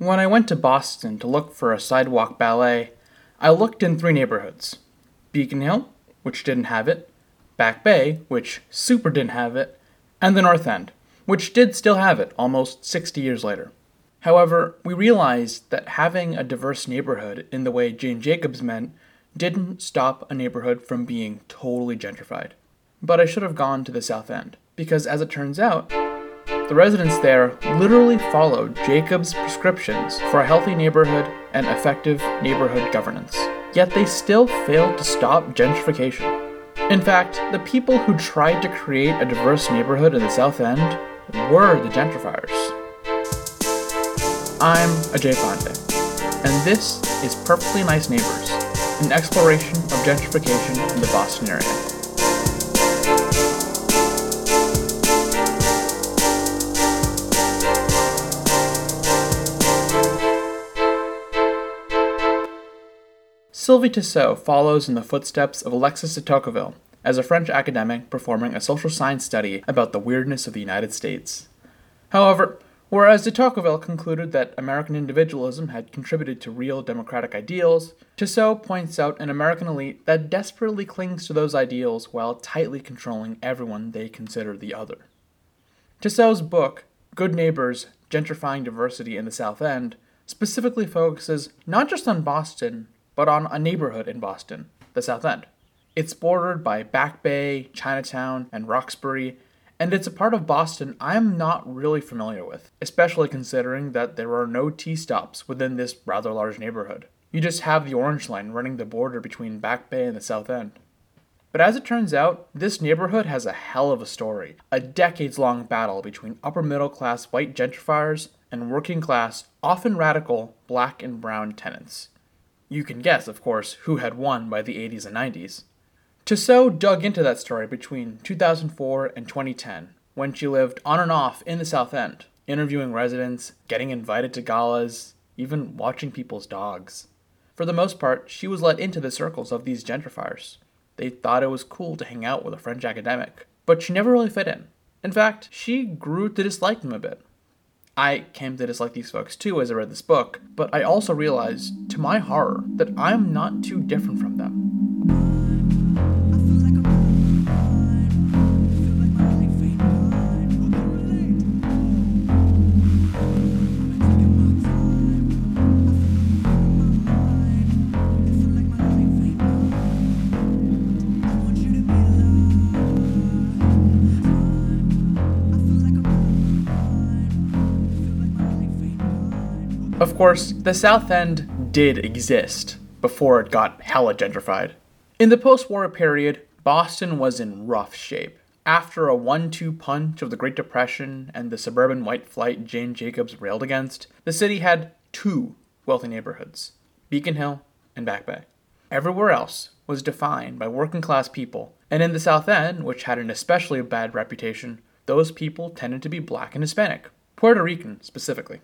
When I went to Boston to look for a sidewalk ballet, I looked in three neighborhoods Beacon Hill, which didn't have it, Back Bay, which super didn't have it, and the North End, which did still have it almost 60 years later. However, we realized that having a diverse neighborhood in the way Jane Jacobs meant didn't stop a neighborhood from being totally gentrified. But I should have gone to the South End, because as it turns out, the residents there literally followed Jacobs' prescriptions for a healthy neighborhood and effective neighborhood governance. Yet they still failed to stop gentrification. In fact, the people who tried to create a diverse neighborhood in the South End were the gentrifiers. I'm Ajay Pandey, and this is Perfectly Nice Neighbors, an exploration of gentrification in the Boston area. Sylvie Tissot follows in the footsteps of Alexis de Tocqueville as a French academic performing a social science study about the weirdness of the United States. However, Whereas de Tocqueville concluded that American individualism had contributed to real democratic ideals, Tissot points out an American elite that desperately clings to those ideals while tightly controlling everyone they consider the other. Tissot's book, Good Neighbors Gentrifying Diversity in the South End, specifically focuses not just on Boston, but on a neighborhood in Boston, the South End. It's bordered by Back Bay, Chinatown, and Roxbury, and it's a part of Boston I'm not really familiar with, especially considering that there are no T stops within this rather large neighborhood. You just have the Orange Line running the border between Back Bay and the South End. But as it turns out, this neighborhood has a hell of a story a decades long battle between upper middle class white gentrifiers and working class, often radical, black and brown tenants. You can guess, of course, who had won by the 80s and 90s. Tissot dug into that story between 2004 and 2010, when she lived on and off in the South End, interviewing residents, getting invited to galas, even watching people's dogs. For the most part, she was let into the circles of these gentrifiers. They thought it was cool to hang out with a French academic, but she never really fit in. In fact, she grew to dislike them a bit. I came to dislike these folks too as I read this book, but I also realized, to my horror, that I'm not too different from them. Course, the South End did exist before it got hella gentrified. In the post war period, Boston was in rough shape. After a one two punch of the Great Depression and the suburban white flight Jane Jacobs railed against, the city had two wealthy neighborhoods Beacon Hill and Back Bay. Everywhere else was defined by working class people, and in the South End, which had an especially bad reputation, those people tended to be black and Hispanic, Puerto Rican specifically.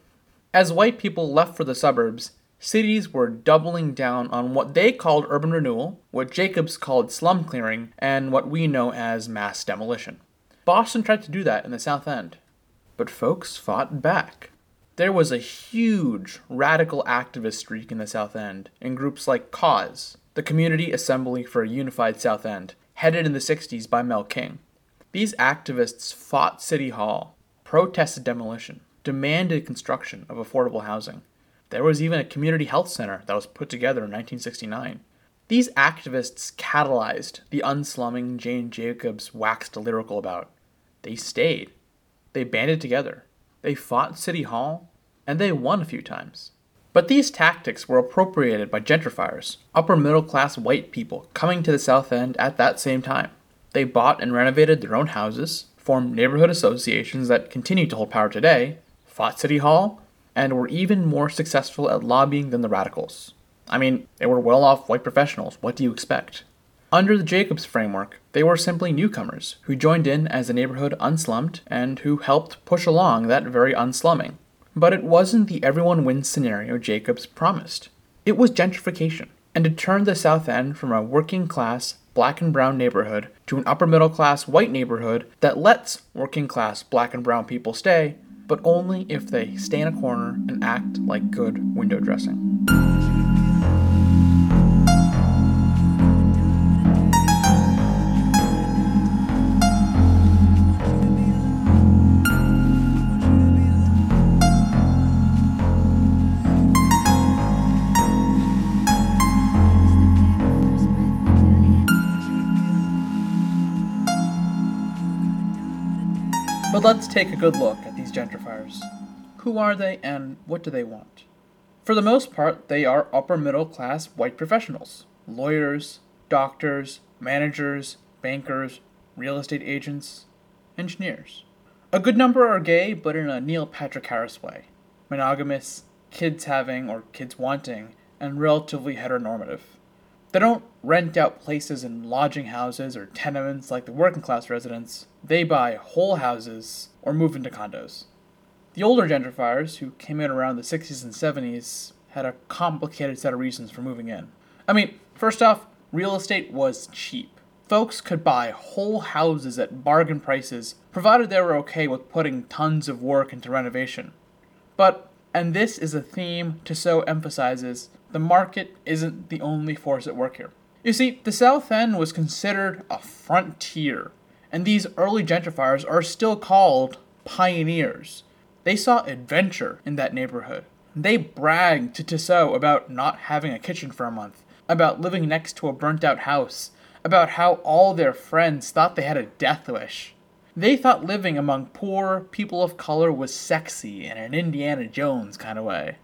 As white people left for the suburbs, cities were doubling down on what they called urban renewal, what Jacobs called slum clearing, and what we know as mass demolition. Boston tried to do that in the South End, but folks fought back. There was a huge radical activist streak in the South End in groups like Cause, the Community Assembly for a Unified South End, headed in the 60s by Mel King. These activists fought City Hall, protested demolition, demanded construction of affordable housing. There was even a community health center that was put together in 1969. These activists catalyzed the unslumming Jane Jacobs waxed lyrical about. They stayed. They banded together. They fought City Hall, and they won a few times. But these tactics were appropriated by gentrifiers, upper middle class white people coming to the South End at that same time. They bought and renovated their own houses, formed neighborhood associations that continue to hold power today, fought City Hall, and were even more successful at lobbying than the radicals. I mean, they were well off white professionals, what do you expect? Under the Jacobs framework, they were simply newcomers who joined in as the neighborhood unslummed and who helped push along that very unslumming. But it wasn't the everyone wins scenario Jacobs promised. It was gentrification, and to turn the South End from a working class, black and brown neighborhood to an upper middle class white neighborhood that lets working class black and brown people stay but only if they stay in a corner and act like good window dressing. But let's take a good look at these gentrifiers. Who are they and what do they want? For the most part, they are upper middle class white professionals lawyers, doctors, managers, bankers, real estate agents, engineers. A good number are gay, but in a Neil Patrick Harris way monogamous, kids having or kids wanting, and relatively heteronormative. They don't rent out places in lodging houses or tenements like the working class residents. They buy whole houses or move into condos. The older gentrifiers, who came in around the 60s and 70s, had a complicated set of reasons for moving in. I mean, first off, real estate was cheap. Folks could buy whole houses at bargain prices, provided they were okay with putting tons of work into renovation. But, and this is a theme Tissot emphasizes, the market isn't the only force at work here. You see, the South End was considered a frontier, and these early gentrifiers are still called pioneers. They saw adventure in that neighborhood. They bragged to Tissot about not having a kitchen for a month, about living next to a burnt out house, about how all their friends thought they had a death wish. They thought living among poor people of color was sexy in an Indiana Jones kind of way.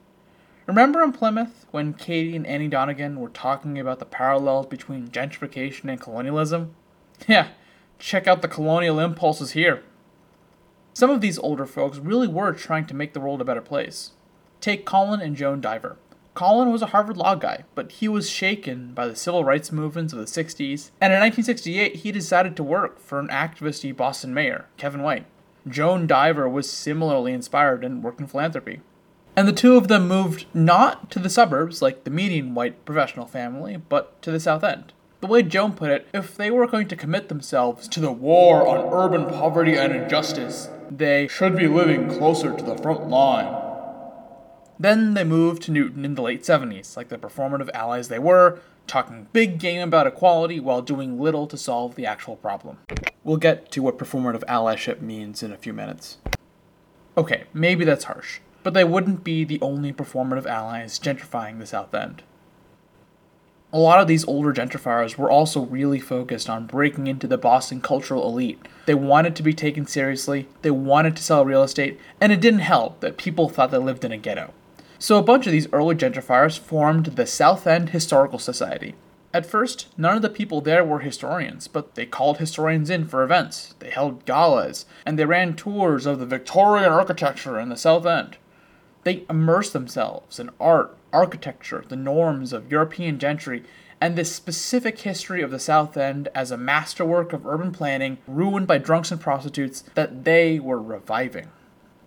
Remember in Plymouth when Katie and Annie Donegan were talking about the parallels between gentrification and colonialism? Yeah, check out the colonial impulses here. Some of these older folks really were trying to make the world a better place. Take Colin and Joan Diver. Colin was a Harvard Law guy, but he was shaken by the civil rights movements of the 60s, and in 1968 he decided to work for an activist Boston mayor, Kevin White. Joan Diver was similarly inspired and worked in philanthropy. And the two of them moved not to the suburbs like the median white professional family, but to the South End. The way Joan put it, if they were going to commit themselves to the war on urban poverty and injustice, they should be living closer to the front line. Then they moved to Newton in the late 70s, like the performative allies they were, talking big game about equality while doing little to solve the actual problem. We'll get to what performative allyship means in a few minutes. Okay, maybe that's harsh but they wouldn't be the only performative allies gentrifying the South End. A lot of these older gentrifiers were also really focused on breaking into the Boston cultural elite. They wanted to be taken seriously, they wanted to sell real estate, and it didn't help that people thought they lived in a ghetto. So a bunch of these early gentrifiers formed the South End Historical Society, at first, none of the people there were historians, but they called historians in for events. They held galas, and they ran tours of the Victorian architecture in the South End. They immerse themselves in art, architecture, the norms of European gentry, and the specific history of the South End as a masterwork of urban planning ruined by drunks and prostitutes that they were reviving.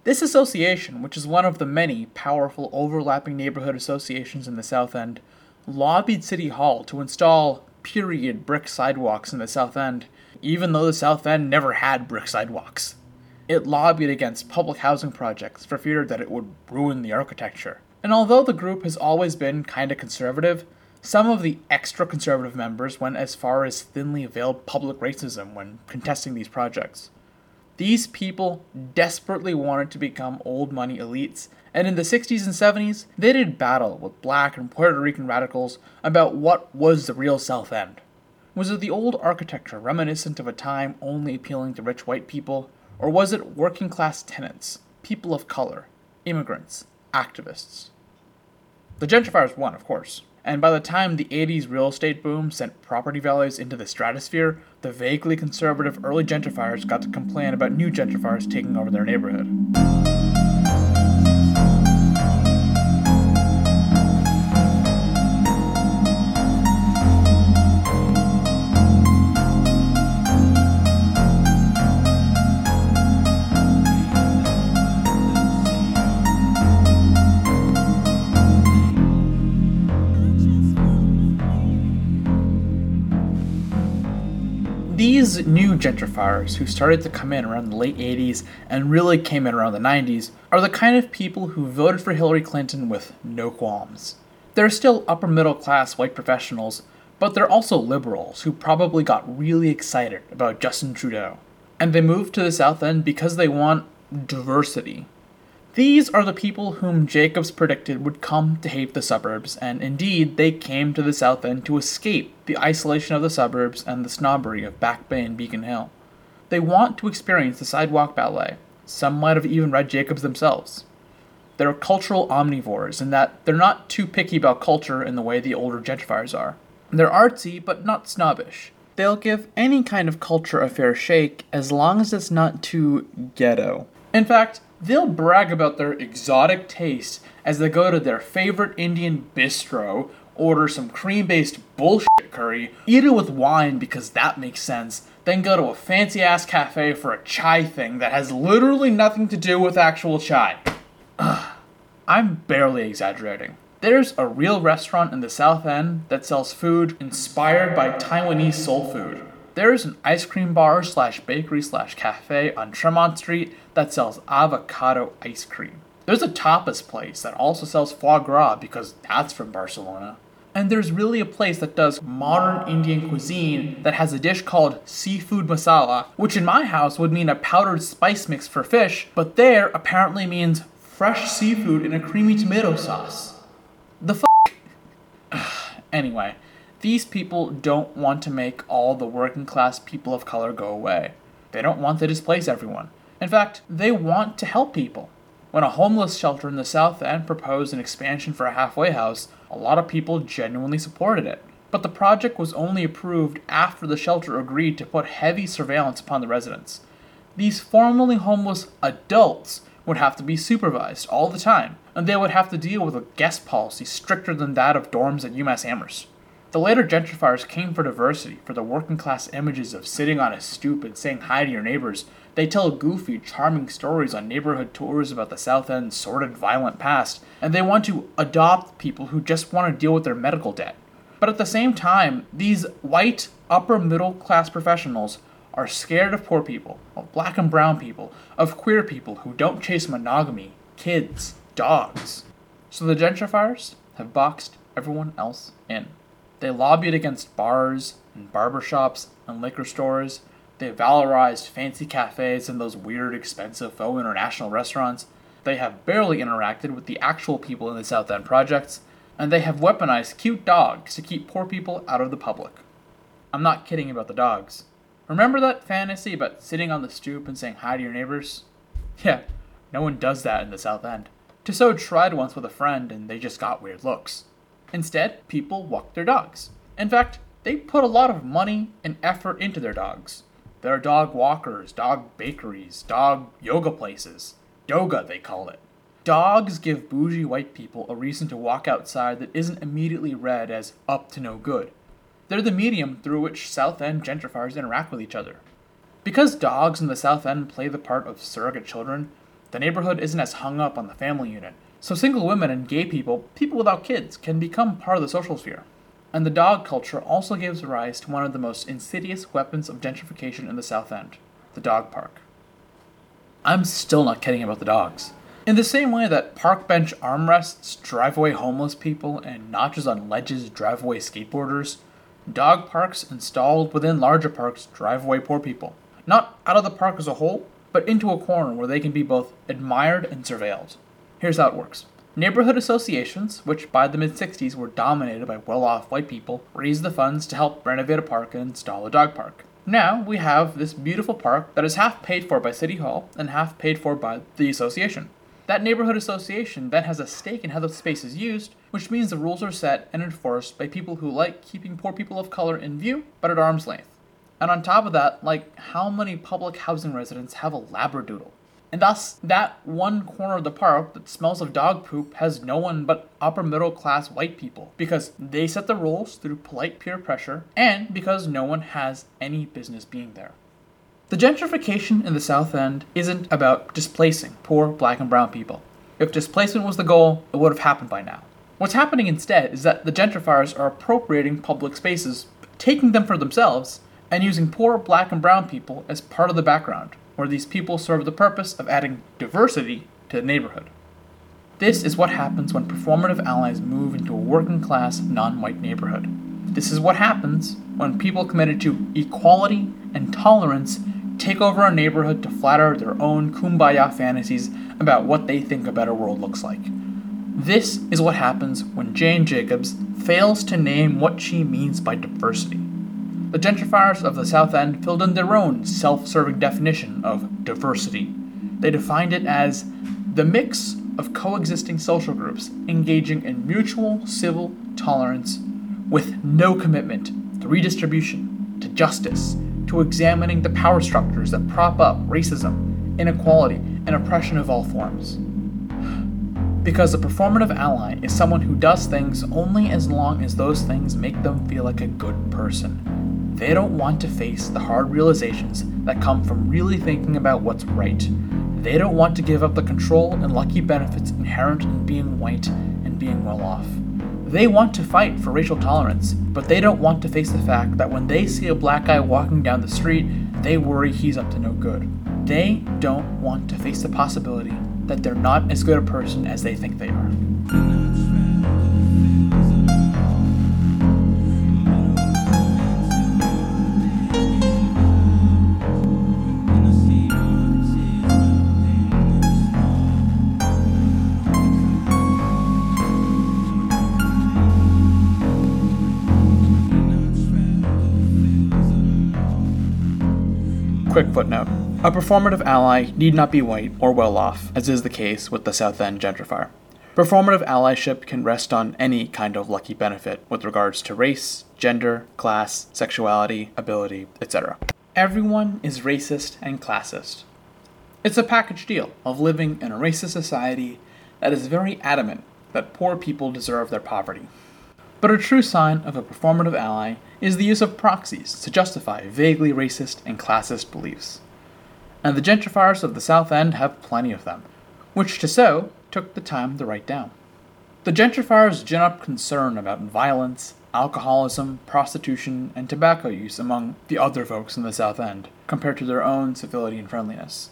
This association, which is one of the many powerful overlapping neighborhood associations in the South End, lobbied City Hall to install period brick sidewalks in the South End, even though the South End never had brick sidewalks. It lobbied against public housing projects for fear that it would ruin the architecture. And although the group has always been kinda conservative, some of the extra conservative members went as far as thinly veiled public racism when contesting these projects. These people desperately wanted to become old money elites, and in the 60s and 70s, they did battle with black and Puerto Rican radicals about what was the real South End. Was it the old architecture reminiscent of a time only appealing to rich white people, or was it working class tenants, people of color, immigrants, activists? The gentrifiers won, of course, and by the time the 80s real estate boom sent property values into the stratosphere, the vaguely conservative early gentrifiers got to complain about new gentrifiers taking over their neighborhood. These new gentrifiers who started to come in around the late 80s and really came in around the 90s are the kind of people who voted for Hillary Clinton with no qualms. They're still upper middle class white professionals, but they're also liberals who probably got really excited about Justin Trudeau. And they moved to the South End because they want diversity. These are the people whom Jacobs predicted would come to hate the suburbs, and indeed, they came to the South End to escape the isolation of the suburbs and the snobbery of Back Bay and Beacon Hill. They want to experience the sidewalk ballet. Some might have even read Jacobs themselves. They're cultural omnivores in that they're not too picky about culture in the way the older gentrifiers are. They're artsy, but not snobbish. They'll give any kind of culture a fair shake as long as it's not too ghetto. In fact, they'll brag about their exotic tastes as they go to their favorite Indian bistro, order some cream based bullshit curry, eat it with wine because that makes sense, then go to a fancy ass cafe for a chai thing that has literally nothing to do with actual chai. Ugh, I'm barely exaggerating. There's a real restaurant in the South End that sells food inspired by Taiwanese soul food. There's an ice cream bar slash bakery slash cafe on Tremont Street that sells avocado ice cream. There's a tapas place that also sells foie gras because that's from Barcelona. And there's really a place that does modern Indian cuisine that has a dish called seafood masala, which in my house would mean a powdered spice mix for fish, but there apparently means fresh seafood in a creamy tomato sauce. The f. anyway, these people don't want to make all the working class people of color go away. They don't want to displace everyone. In fact, they want to help people. When a homeless shelter in the South End proposed an expansion for a halfway house, a lot of people genuinely supported it. But the project was only approved after the shelter agreed to put heavy surveillance upon the residents. These formerly homeless adults would have to be supervised all the time, and they would have to deal with a guest policy stricter than that of dorms at UMass Amherst. The later gentrifiers came for diversity, for the working class images of sitting on a stoop and saying hi to your neighbors. They tell goofy, charming stories on neighborhood tours about the South End's sordid, violent past, and they want to adopt people who just want to deal with their medical debt. But at the same time, these white, upper middle class professionals are scared of poor people, of black and brown people, of queer people who don't chase monogamy, kids, dogs. So the gentrifiers have boxed everyone else in. They lobbied against bars and barbershops and liquor stores. They valorized fancy cafes and those weird, expensive faux international restaurants. They have barely interacted with the actual people in the South End projects, and they have weaponized cute dogs to keep poor people out of the public. I'm not kidding about the dogs. Remember that fantasy about sitting on the stoop and saying hi to your neighbors? Yeah, no one does that in the South End. Tissot tried once with a friend and they just got weird looks. Instead, people walk their dogs. In fact, they put a lot of money and effort into their dogs. There are dog walkers, dog bakeries, dog yoga places. Doga, they call it. Dogs give bougie white people a reason to walk outside that isn't immediately read as up to no good. They're the medium through which South End gentrifiers interact with each other. Because dogs in the South End play the part of surrogate children, the neighborhood isn't as hung up on the family unit, so single women and gay people, people without kids, can become part of the social sphere. And the dog culture also gives rise to one of the most insidious weapons of gentrification in the South End the dog park. I'm still not kidding about the dogs. In the same way that park bench armrests drive away homeless people and notches on ledges drive away skateboarders, dog parks installed within larger parks drive away poor people. Not out of the park as a whole, but into a corner where they can be both admired and surveilled. Here's how it works. Neighborhood associations, which by the mid 60s were dominated by well off white people, raised the funds to help renovate a park and install a dog park. Now we have this beautiful park that is half paid for by City Hall and half paid for by the association. That neighborhood association then has a stake in how the space is used, which means the rules are set and enforced by people who like keeping poor people of color in view, but at arm's length. And on top of that, like how many public housing residents have a Labradoodle? And thus, that one corner of the park that smells of dog poop has no one but upper middle class white people because they set the rules through polite peer pressure and because no one has any business being there. The gentrification in the South End isn't about displacing poor black and brown people. If displacement was the goal, it would have happened by now. What's happening instead is that the gentrifiers are appropriating public spaces, taking them for themselves, and using poor black and brown people as part of the background, where these people serve the purpose of adding diversity to the neighborhood. This is what happens when performative allies move into a working class, non white neighborhood. This is what happens when people committed to equality and tolerance take over a neighborhood to flatter their own kumbaya fantasies about what they think a better world looks like. This is what happens when Jane Jacobs fails to name what she means by diversity. The gentrifiers of the South End filled in their own self serving definition of diversity. They defined it as the mix of coexisting social groups engaging in mutual civil tolerance with no commitment to redistribution, to justice, to examining the power structures that prop up racism, inequality, and oppression of all forms. Because a performative ally is someone who does things only as long as those things make them feel like a good person. They don't want to face the hard realizations that come from really thinking about what's right. They don't want to give up the control and lucky benefits inherent in being white and being well off. They want to fight for racial tolerance, but they don't want to face the fact that when they see a black guy walking down the street, they worry he's up to no good. They don't want to face the possibility that they're not as good a person as they think they are. Quick footnote. A performative ally need not be white or well off, as is the case with the South End gentrifier. Performative allyship can rest on any kind of lucky benefit with regards to race, gender, class, sexuality, ability, etc. Everyone is racist and classist. It's a package deal of living in a racist society that is very adamant that poor people deserve their poverty. But a true sign of a performative ally is the use of proxies to justify vaguely racist and classist beliefs. And the gentrifiers of the South End have plenty of them, which Tissot took the time to write down. The gentrifiers gin up concern about violence, alcoholism, prostitution, and tobacco use among the other folks in the South End, compared to their own civility and friendliness.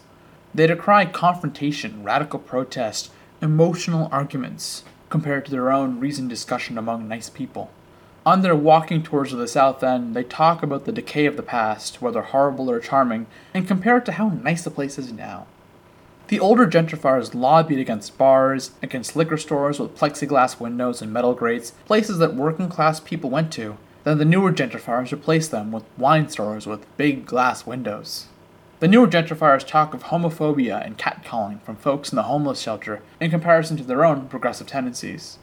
They decry confrontation, radical protest, emotional arguments, compared to their own reasoned discussion among nice people. On their walking tours of the South End, they talk about the decay of the past, whether horrible or charming, and compare it to how nice the place is now. The older gentrifiers lobbied against bars, against liquor stores with plexiglass windows and metal grates, places that working class people went to. Then the newer gentrifiers replaced them with wine stores with big glass windows. The newer gentrifiers talk of homophobia and catcalling from folks in the homeless shelter in comparison to their own progressive tendencies.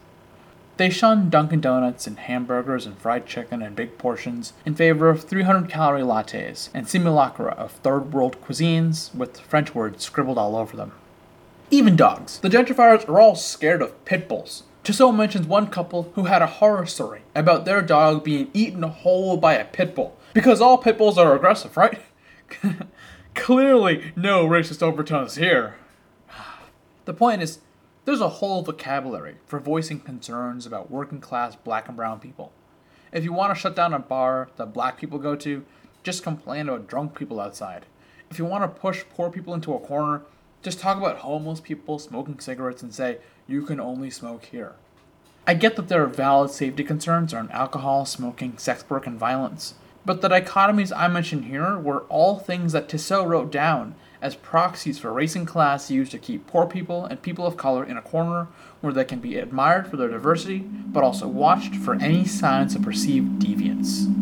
They shun Dunkin' Donuts and hamburgers and fried chicken and big portions in favor of 300 calorie lattes and simulacra of third world cuisines with French words scribbled all over them. Even dogs. The gentrifiers are all scared of pit bulls. Tissot mentions one couple who had a horror story about their dog being eaten whole by a pit bull. Because all pit bulls are aggressive, right? Clearly, no racist overtones here. The point is, there's a whole vocabulary for voicing concerns about working class black and brown people. If you want to shut down a bar that black people go to, just complain about drunk people outside. If you want to push poor people into a corner, just talk about homeless people smoking cigarettes and say, you can only smoke here. I get that there are valid safety concerns around alcohol, smoking, sex work, and violence. But the dichotomies I mention here were all things that Tissot wrote down as proxies for race class used to keep poor people and people of color in a corner where they can be admired for their diversity, but also watched for any signs of perceived deviance.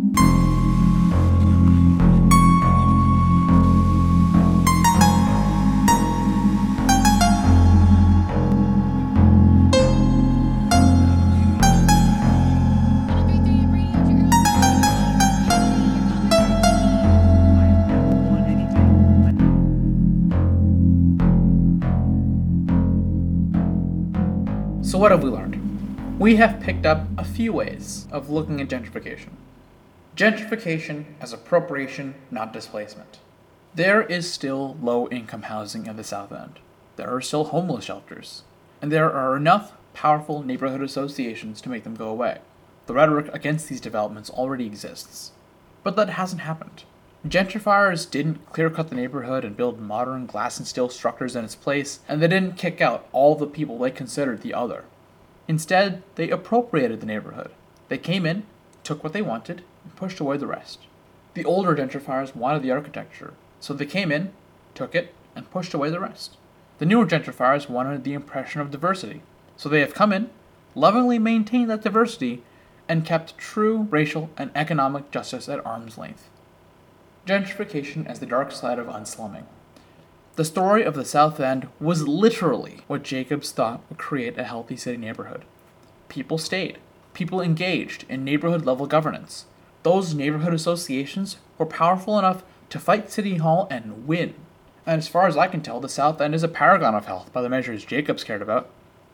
What have we learned? We have picked up a few ways of looking at gentrification. Gentrification as appropriation, not displacement. There is still low income housing in the South End. There are still homeless shelters. And there are enough powerful neighborhood associations to make them go away. The rhetoric against these developments already exists. But that hasn't happened. Gentrifiers didn't clear cut the neighborhood and build modern glass and steel structures in its place, and they didn't kick out all the people they considered the other. Instead, they appropriated the neighborhood. They came in, took what they wanted, and pushed away the rest. The older gentrifiers wanted the architecture, so they came in, took it, and pushed away the rest. The newer gentrifiers wanted the impression of diversity, so they have come in, lovingly maintained that diversity, and kept true racial and economic justice at arm's length. Gentrification as the dark side of unslumming. The story of the South End was literally what Jacobs thought would create a healthy city neighborhood. People stayed, people engaged in neighborhood level governance. Those neighborhood associations were powerful enough to fight City Hall and win. And as far as I can tell, the South End is a paragon of health by the measures Jacobs cared about.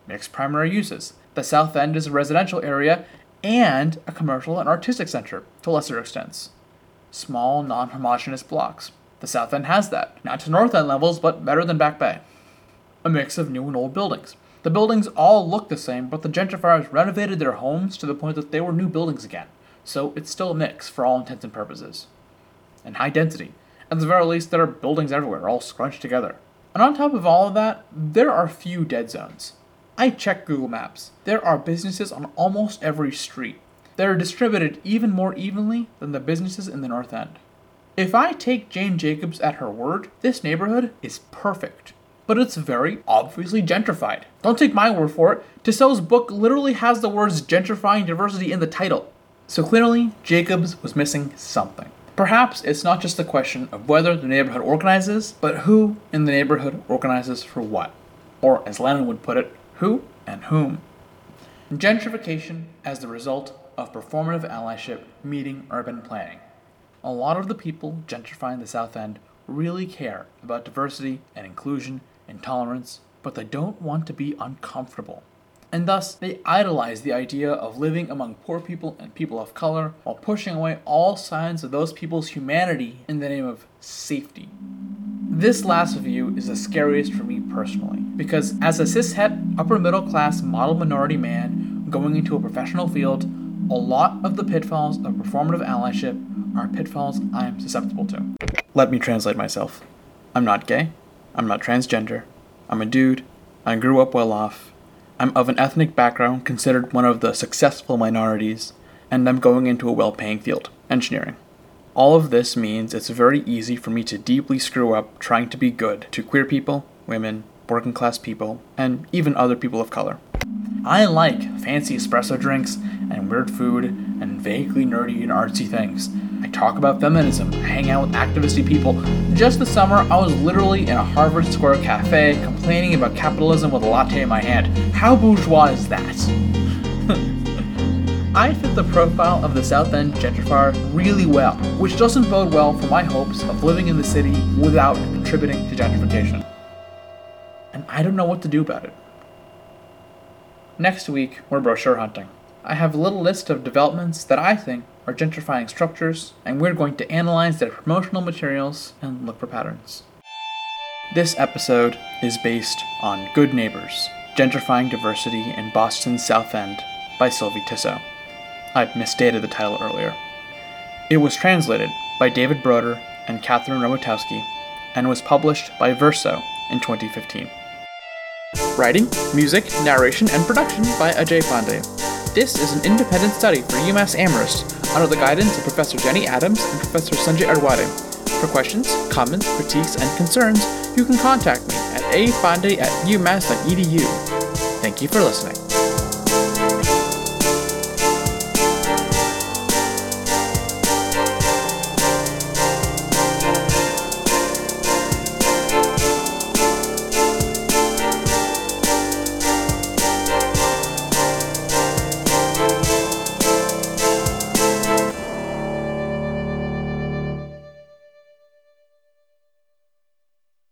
Mixed primary uses. The South End is a residential area and a commercial and artistic center to lesser extents. Small, non homogeneous blocks. The South End has that. Not to North End levels, but better than Back Bay. A mix of new and old buildings. The buildings all look the same, but the gentrifiers renovated their homes to the point that they were new buildings again. So it's still a mix for all intents and purposes. And high density. At the very least, there are buildings everywhere, all scrunched together. And on top of all of that, there are few dead zones. I check Google Maps. There are businesses on almost every street. They're distributed even more evenly than the businesses in the North End. If I take Jane Jacobs at her word, this neighborhood is perfect. But it's very obviously gentrified. Don't take my word for it. Tissot's book literally has the words gentrifying diversity in the title. So clearly, Jacobs was missing something. Perhaps it's not just a question of whether the neighborhood organizes, but who in the neighborhood organizes for what. Or, as Lenin would put it, who and whom. Gentrification as the result of performative allyship meeting urban planning. A lot of the people gentrifying the South End really care about diversity and inclusion and tolerance, but they don't want to be uncomfortable. And thus, they idolize the idea of living among poor people and people of color while pushing away all signs of those people's humanity in the name of safety. This last view is the scariest for me personally, because as a cishet, upper middle class model minority man going into a professional field, a lot of the pitfalls of performative allyship are pitfalls I am susceptible to. Let me translate myself. I'm not gay. I'm not transgender. I'm a dude. I grew up well off. I'm of an ethnic background considered one of the successful minorities, and I'm going into a well paying field engineering. All of this means it's very easy for me to deeply screw up trying to be good to queer people, women, working class people, and even other people of color. I like fancy espresso drinks and weird food and vaguely nerdy and artsy things. I talk about feminism, I hang out with activisty people. Just this summer, I was literally in a Harvard Square cafe complaining about capitalism with a latte in my hand. How bourgeois is that? I fit the profile of the South End gentrifier really well, which doesn't bode well for my hopes of living in the city without contributing to gentrification. And I don't know what to do about it. Next week, we're brochure hunting. I have a little list of developments that I think are gentrifying structures, and we're going to analyze their promotional materials and look for patterns. This episode is based on Good Neighbors Gentrifying Diversity in Boston's South End by Sylvie Tissot. I'd misstated the title earlier. It was translated by David Broder and Catherine Romatowski and was published by Verso in 2015. Writing, music, narration, and production by Ajay Pandey. This is an independent study for UMass Amherst under the guidance of Professor Jenny Adams and Professor Sanjay Arwade. For questions, comments, critiques, and concerns, you can contact me at apandey at umass.edu. Thank you for listening.